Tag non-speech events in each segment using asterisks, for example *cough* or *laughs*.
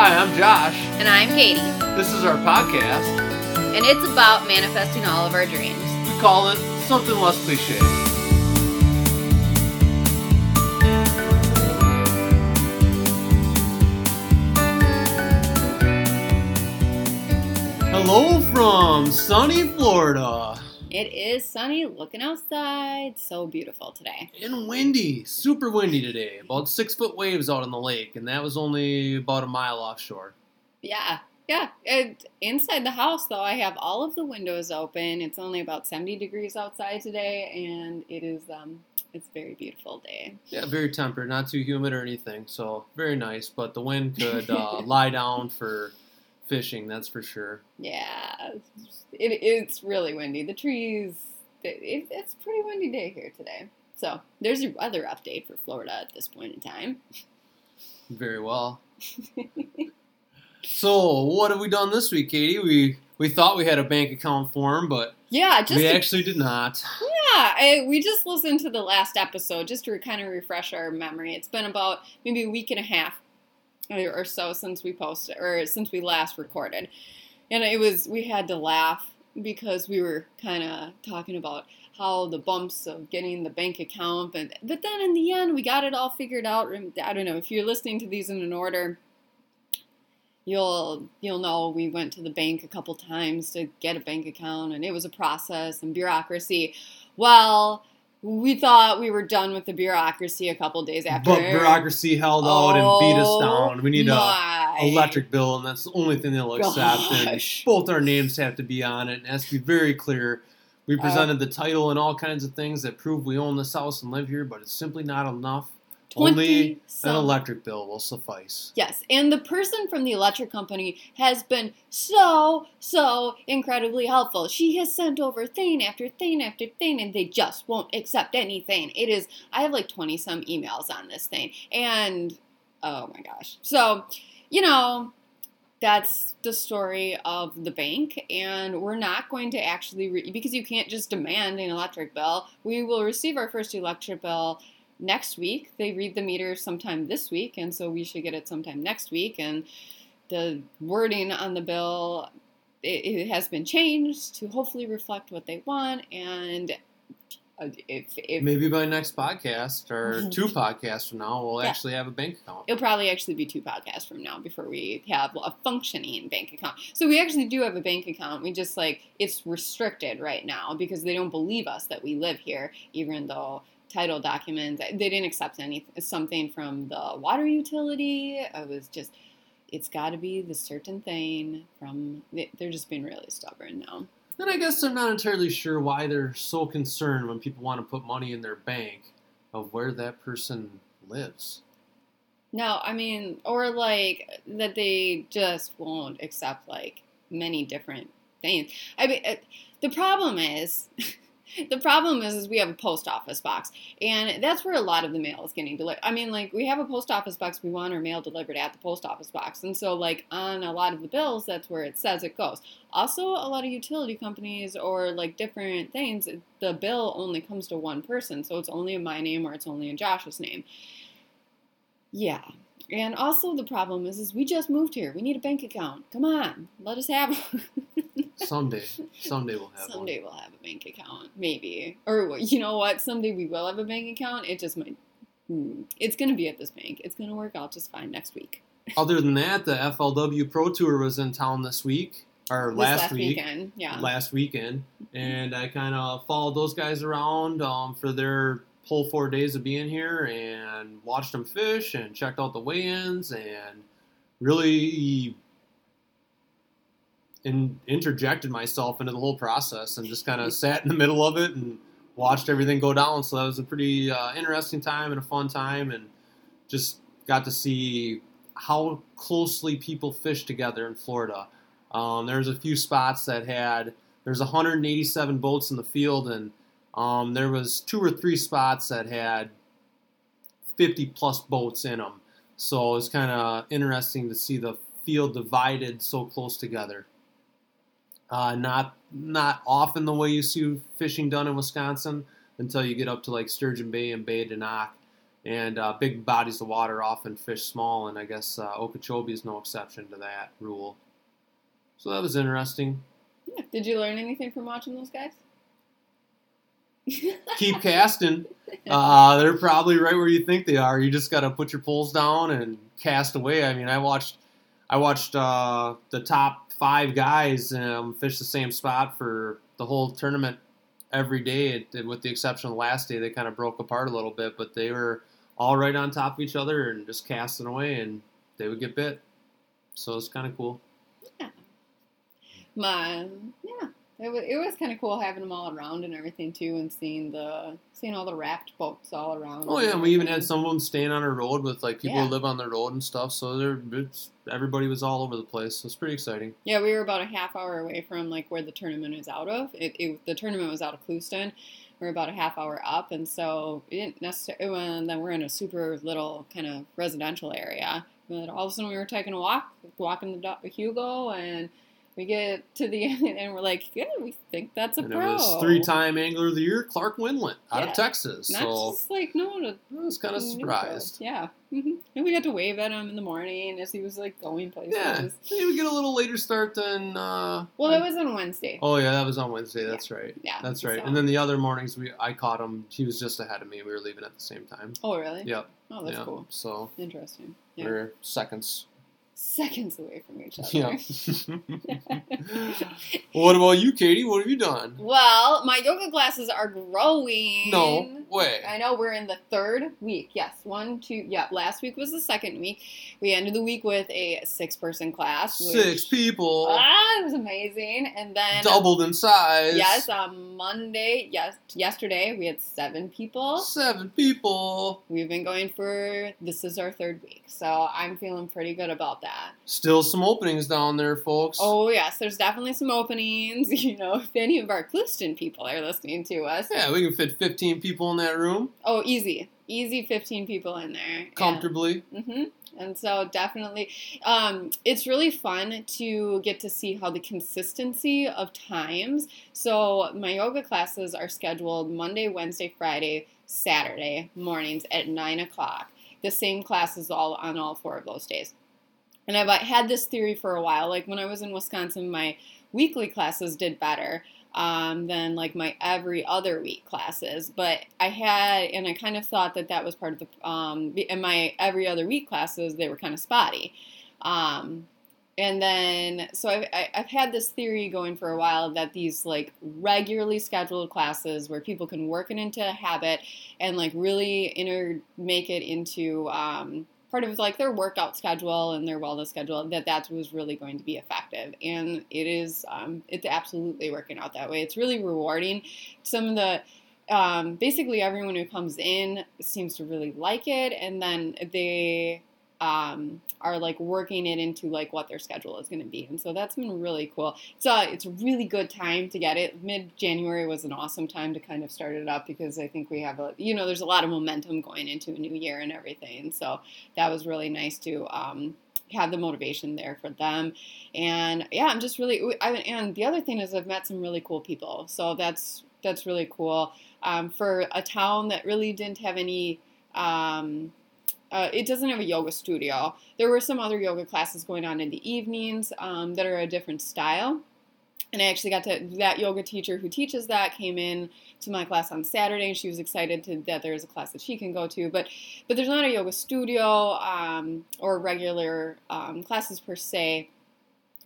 Hi, I'm Josh. And I'm Katie. This is our podcast. And it's about manifesting all of our dreams. We call it something less cliche. Hello from sunny Florida. It is sunny, looking outside. So beautiful today. And windy, super windy today. About six foot waves out on the lake, and that was only about a mile offshore. Yeah, yeah. It, inside the house, though, I have all of the windows open. It's only about 70 degrees outside today, and it is um, it's a very beautiful day. Yeah, very temperate, not too humid or anything, so very nice. But the wind could *laughs* uh, lie down for fishing, that's for sure. Yeah, it, it's really windy. The trees, it, it's a pretty windy day here today. So there's your weather update for Florida at this point in time. Very well. *laughs* so what have we done this week, Katie? We we thought we had a bank account form, but yeah, just we to, actually did not. Yeah, I, we just listened to the last episode just to kind of refresh our memory. It's been about maybe a week and a half or so since we posted or since we last recorded. And it was we had to laugh because we were kind of talking about how the bumps of getting the bank account but but then in the end we got it all figured out. I don't know if you're listening to these in an order you'll you'll know we went to the bank a couple times to get a bank account and it was a process and bureaucracy. Well, we thought we were done with the bureaucracy a couple days after. But bureaucracy held out oh, and beat us down. We need a electric bill, and that's the only thing they'll accept. And both our names have to be on it, and it has to be very clear. We uh, presented uh, the title and all kinds of things that prove we own this house and live here, but it's simply not enough. Only some. an electric bill will suffice. Yes, and the person from the electric company has been so, so incredibly helpful. She has sent over thing after thing after thing, and they just won't accept anything. It is, I have like 20 some emails on this thing, and oh my gosh. So, you know, that's the story of the bank and we're not going to actually re- because you can't just demand an electric bill we will receive our first electric bill next week. They read the meter sometime this week, and so we should get it sometime next week. And the wording on the bill it, it has been changed to hopefully reflect what they want. And if, if, maybe by next podcast or *laughs* two podcasts from now, we'll yeah. actually have a bank account. It'll probably actually be two podcasts from now before we have a functioning bank account. So we actually do have a bank account. We just like it's restricted right now because they don't believe us that we live here, even though title documents. They didn't accept anything, something from the water utility. It was just it's got to be the certain thing from. They're just being really stubborn now. And I guess I'm not entirely sure why they're so concerned when people want to put money in their bank of where that person lives. No, I mean, or like that they just won't accept like many different things. I mean, uh, the problem is. *laughs* the problem is, is we have a post office box, and that's where a lot of the mail is getting delivered. I mean, like we have a post office box, we want our mail delivered at the post office box, and so like on a lot of the bills, that's where it says it goes. Also, a lot of utility companies or like different things, the bill only comes to one person, so it's only in my name or it's only in Josh's name. Yeah. And also the problem is, is we just moved here. We need a bank account. Come on, let us have. *laughs* Someday, *laughs* someday we'll have. Someday one. we'll have a bank account, maybe. Or you know what? Someday we will have a bank account. It just might. Hmm, it's gonna be at this bank. It's gonna work out just fine next week. *laughs* Other than that, the FLW Pro Tour was in town this week or this last, last week. Weekend, yeah. Last weekend, and I kind of followed those guys around um, for their whole four days of being here and watched them fish and checked out the weigh-ins and really in, interjected myself into the whole process and just kind of sat in the middle of it and watched everything go down. So that was a pretty uh, interesting time and a fun time, and just got to see how closely people fish together in Florida. Um, there's a few spots that had there's 187 boats in the field, and um, there was two or three spots that had 50 plus boats in them. So it's kind of interesting to see the field divided so close together. Uh, not not often the way you see fishing done in Wisconsin until you get up to like Sturgeon Bay and Bay de Noc. And uh, big bodies of water often fish small, and I guess uh, Okeechobee is no exception to that rule. So that was interesting. Yeah. Did you learn anything from watching those guys? *laughs* Keep casting. Uh, they're probably right where you think they are. You just got to put your poles down and cast away. I mean, I watched, I watched uh, the top five guys um, fish the same spot for the whole tournament every day. It, with the exception of the last day, they kind of broke apart a little bit, but they were all right on top of each other and just casting away, and they would get bit. So it's kind of cool. Yeah. My yeah. It was, it was kind of cool having them all around and everything too, and seeing the seeing all the raft boats all around. Oh yeah, and we even had some of them staying on a road with like people Yeah. who live on the road and stuff. So they're it's, everybody was all over the place. So it's pretty exciting. Yeah, we were about a half hour away from like where the tournament is out of. It, it the tournament was out of Clewiston. We're about a half hour up, and so we didn't necessarily. And then we're in a super little kind of residential area. But all of a sudden, we were taking a walk, walking the Hugo, and we get to the *laughs* end, and we're like, "Yeah, we think that's a and pro." it was three-time Angler of the Year, Clark Wendlandt, out Yeah. of Texas. Not so just like no, to I was kind of surprised. Yeah, hmm and we got to wave at him in the morning as he was like going places. Yeah, maybe we get a little later start than. Uh, Well, that was on Wednesday. Oh yeah, that was on Wednesday. That's right. Yeah, That's right. so- And then the other mornings, we I caught him. He was just ahead of me. We were leaving at the same time. Oh, really? Yep. Oh, that's yeah. cool. So Interesting. Yeah. we're seconds. Seconds away from each other. Yeah. *laughs* what about you, Katie? What have you done? well, my yoga classes are growing. No way. I know we're in the third week. Yes, one, two. Yeah, last week was the second week. We ended the week with a six-person class. Which, Six people, Ah, it was amazing. And then doubled in size. Yes, on Monday. Yes, yesterday we had seven people. Seven people. We've been going for this is our third week, so I'm feeling pretty good about that. Still some openings down there, folks. Oh yes, there's definitely some openings. *laughs* You know, if any of our Clewiston people are listening to us, Yeah, we can fit 15 people in that room oh easy, easy, 15 people in there comfortably. hmm And so definitely, um, it's really fun to get to see how the consistency of times. So my yoga classes are scheduled Monday, Wednesday, Friday, Saturday mornings at nine o'clock. The same classes all on all four of those days. And I've uh, had this theory for a while. Like when I was in Wisconsin, my weekly classes did better um, than like my every other week classes. But I had, and I kind of thought that that was part of the, um, in my every other week classes, they were kind of spotty. Um, and then, so I've, I've had this theory going for a while that these like regularly scheduled classes where people can work it into a habit and like really inter make it into um, part of like their workout schedule and their wellness schedule that that was really going to be effective. And it is um, it's absolutely working out that way. It's really rewarding. Some of the um, basically everyone who comes in seems to really like it and then they um, are like working it into like what their schedule is going to be. And so that's been really cool. A, it's a really good time to get it. Mid january was an awesome time to kind of start it up because i think we have a you know there's a lot of momentum going into a new year and everything. So that was really nice to um, have the motivation there for them. And yeah i'm just really I, and the other thing is i've met some really cool people. So that's that's really cool. Um, for a town that really didn't have any um, uh, it doesn't have a yoga studio. There were some other yoga classes going on in the evenings um, that are a different style. And I actually got to that yoga teacher who teaches that came in to my class on Saturday, and she was excited to, that there's a class that she can go to. But but there's not a yoga studio um, or regular um, classes per se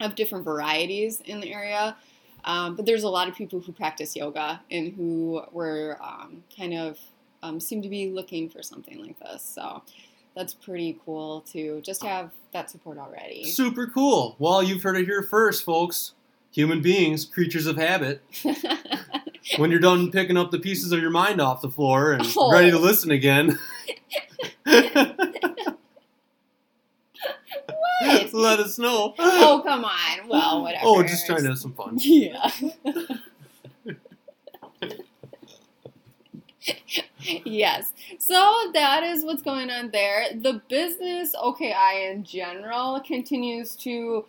of different varieties in the area. Um, but there's a lot of people who practice yoga and who were um, kind of um, seem to be looking for something like this. So that's pretty cool to just have that support already. Super cool. Well, you've heard it here first, folks. Human beings, creatures of habit. *laughs* When you're done picking up the pieces of your mind off the floor and Oh. ready to listen again, What? *laughs* let us know. oh come on! Well, whatever. Oh, just trying to have some fun. *laughs* Yeah. *laughs* yes. So that is what's going on there. The business OKI in general continues to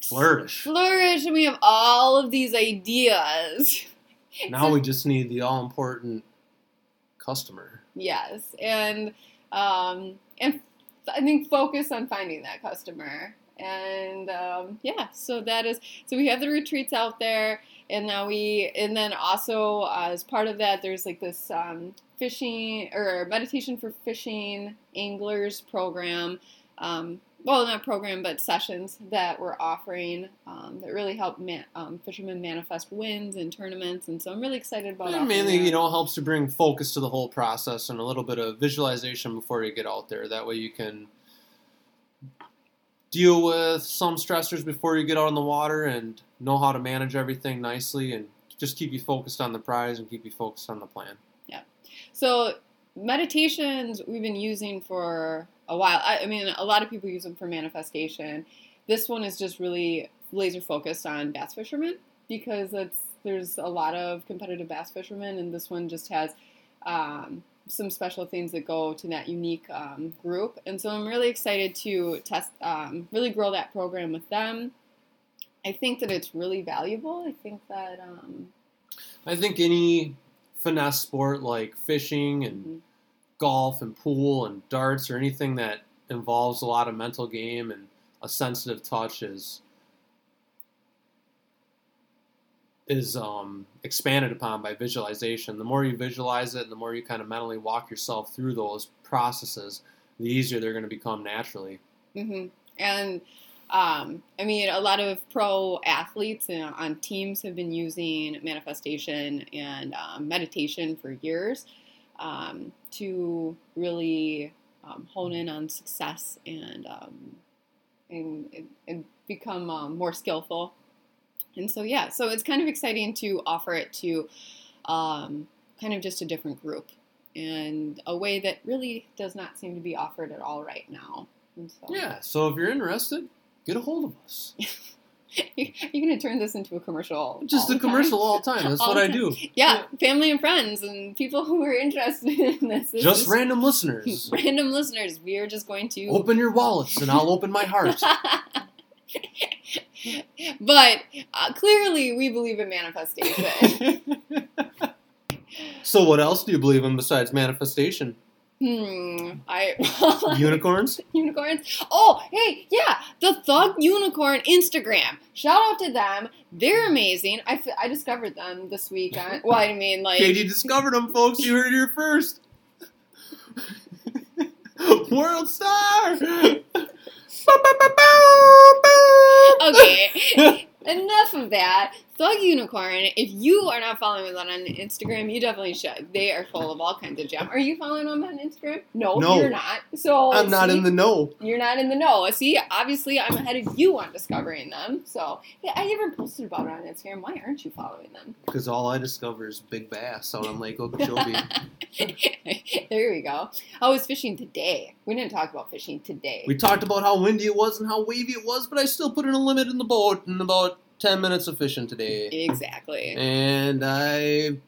Flourish. flourish, and we have all of these ideas. *laughs* Now we just need the all important customer. Yes, and um, and I think focus on finding that customer. And um, yeah, so that is so we have the retreats out there, and now we and then also uh, as part of that, there's like this um, fishing or meditation for fishing anglers program. Um, well, not program, but sessions that we're offering um, that really help man, um, fishermen manifest wins and tournaments. And so I'm really excited about. Offering mainly, that. you know, helps to bring focus to the whole process and a little bit of visualization before you get out there. That way, you can deal with some stressors before you get out on the water and know how to manage everything nicely and just keep you focused on the prize and keep you focused on the plan. Yeah. So meditations we've been using for a while. I, I mean, a lot of people use them for manifestation. This one is just really laser focused on bass fishermen because it's there's a lot of competitive bass fishermen, and this one just has um, some special things that go to that unique um, group. And so I'm really excited to test, um, really grow that program with them. I think that it's really valuable. I think that um, I think any finesse sport like fishing and Mhm. golf and pool and darts or anything that involves a lot of mental game and a sensitive touch is is um, expanded upon by visualization. The more you visualize it, and the more you kind of mentally walk yourself through those processes, the easier they're going to become naturally. hmm And um, I mean, a lot of pro athletes uh, on teams have been using manifestation and um, meditation for years um, to really um, hone in on success and um, and, and become more skillful. And so, yeah, so it's kind of exciting to offer it to um, kind of just a different group and a way that really does not seem to be offered at all right now. And so, Yeah, so if you're interested, get a hold of us. *laughs* You're going to turn this into a commercial. Just a the time? commercial all the time. That's All what the I time. do. Yeah, family and friends and people who are interested in this. This Just random listeners. *laughs* random listeners. We are just going to. Open your wallets and I'll open my heart. *laughs* but uh, clearly, we believe in manifestation. *laughs* *laughs* so what else do you believe in besides manifestation? hmm. I *laughs* Unicorns? unicorns. Oh, hey, yeah, the Thug Unicorn Instagram. Shout out to them. They're amazing. I, f- I discovered them this week. On, well, I mean, like. Katie discovered them, folks. You heard it here first. World star! Okay, *laughs* enough of that. Thug Unicorn, if you are not following them on Instagram, you definitely should. They are full of all kinds of gem. Are you following them on Instagram? No, No. you're not. So I'm not see, in the know. You're not in the know. See, obviously, I'm ahead of you on discovering them. So yeah, I even posted about it on Instagram. Why aren't you following them? Because all I discover is big bass out on Lake Okeechobee. *laughs* there we go. I was fishing today. We didn't talk about fishing today. we talked about how windy it was and how wavy it was, but I still put in a limit in the boat in about 10 minutes of fishing today. exactly. And I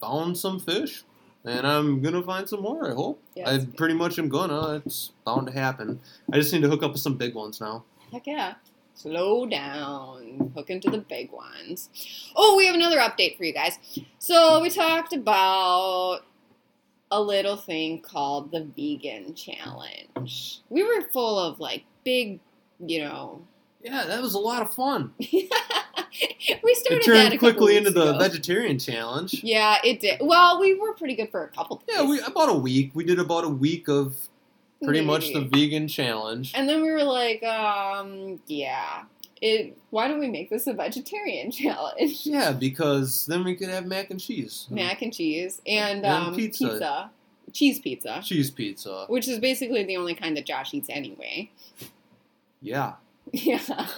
found some fish. And I'm gonna find some more, I hope. Yes. I pretty much am gonna. It's bound to happen. I just need to hook up with some big ones now. Heck yeah. Slow down. Hook into the big ones. Oh, we have another update for you guys. So we talked about a little thing called the vegan challenge. We were full of like big, you know. Yeah, that was a lot of fun. *laughs* we It started that a turned quickly into weeks the vegetarian challenge. Yeah, it did. Well, we were pretty good for a couple days. Yeah, we about a week. We did about a week of pretty much the vegan challenge. And then we were like, um, yeah. It, why don't we make this a vegetarian *laughs* challenge? Yeah, because then we could have mac and cheese. mac and cheese and, And um, pizza. pizza. cheese pizza, Cheese pizza. which is basically the only kind that Josh eats anyway. Yeah. Yeah,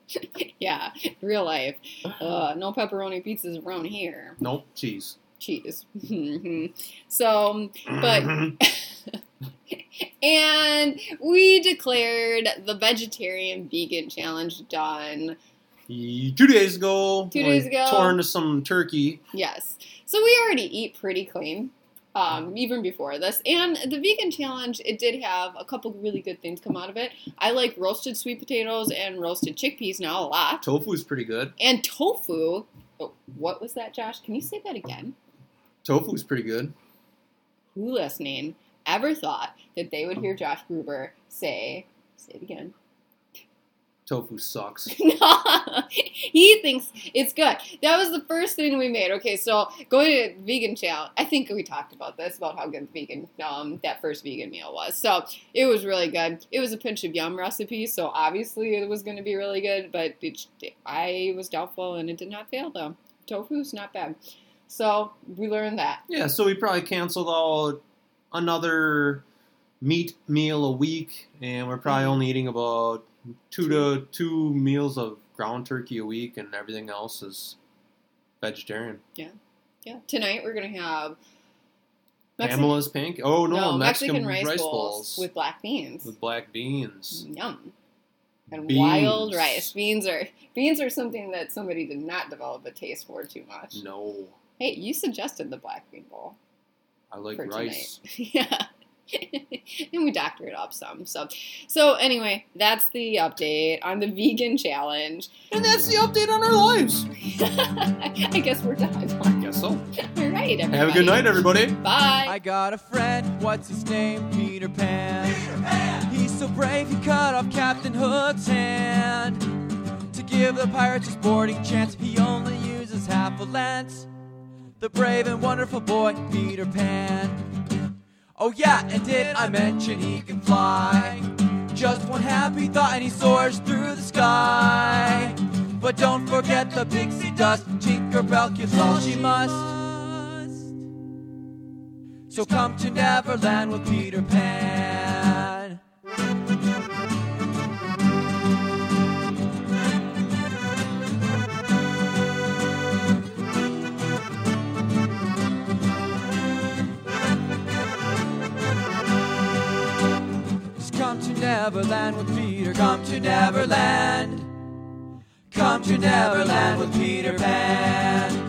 *laughs* yeah, real life. Uh, no pepperoni pizzas around here. Nope, cheese. Cheese. *laughs* so, but *laughs* and we declared the vegetarian vegan challenge done. Two days ago. Two days ago. Tore to some turkey. Yes. So we already eat pretty clean, um, even before this. And the vegan challenge, it did have a couple really good things come out of it. I like roasted sweet potatoes and roasted chickpeas now a lot. Tofu's pretty good. And tofu. Oh, what was that, Josh? Can you say that again? Tofu's pretty good. who listening ever thought that they would hear Josh Gruber say, say it again, Tofu sucks. *laughs* he thinks it's good. That was the first thing we made. Okay, so going to vegan challenge. I think we talked about this about how good vegan um, that first vegan meal was. So it was really good. It was a pinch of yum recipe, so obviously it was going to be really good. But it, I was doubtful, and it did not fail though. Tofu's not bad. So we learned that. Yeah, so we probably canceled out another meat meal a week, and we're probably Mhm. only eating about two to two meals of ground turkey a week, and everything else is vegetarian. Yeah. Yeah. Tonight we're gonna have Mexi- Pamela's pancake. Oh no, Mexican, Mexican, rice, bowls, with black beans. with black beans. Yum. And Beans. wild rice. Beans are beans are something that somebody did not develop a taste for too much. No, Hey, you suggested the black bean bowl I like rice. *laughs* yeah. *laughs* and we doctor it up some. So so anyway, that's the update on the vegan challenge. And that's the update on our lives. *laughs* I guess we're done. I guess so. *laughs* All right, everybody. Have a good night, everybody. Bye. I got a friend, what's his name? Peter Pan. Peter Pan! He's so brave, he cut off Captain Hook's hand. To give the pirates a sporting chance, he only uses half a lance. The brave and wonderful boy, Peter Pan. Oh, yeah, and did I mention he can fly? Just one happy thought, and he soars through the sky. But don't forget the pixie dust, Tinkerbell gives all she must. So come to Neverland with Peter Pan. Neverland with Peter. Come to Neverland. Come to Neverland with Peter Pan.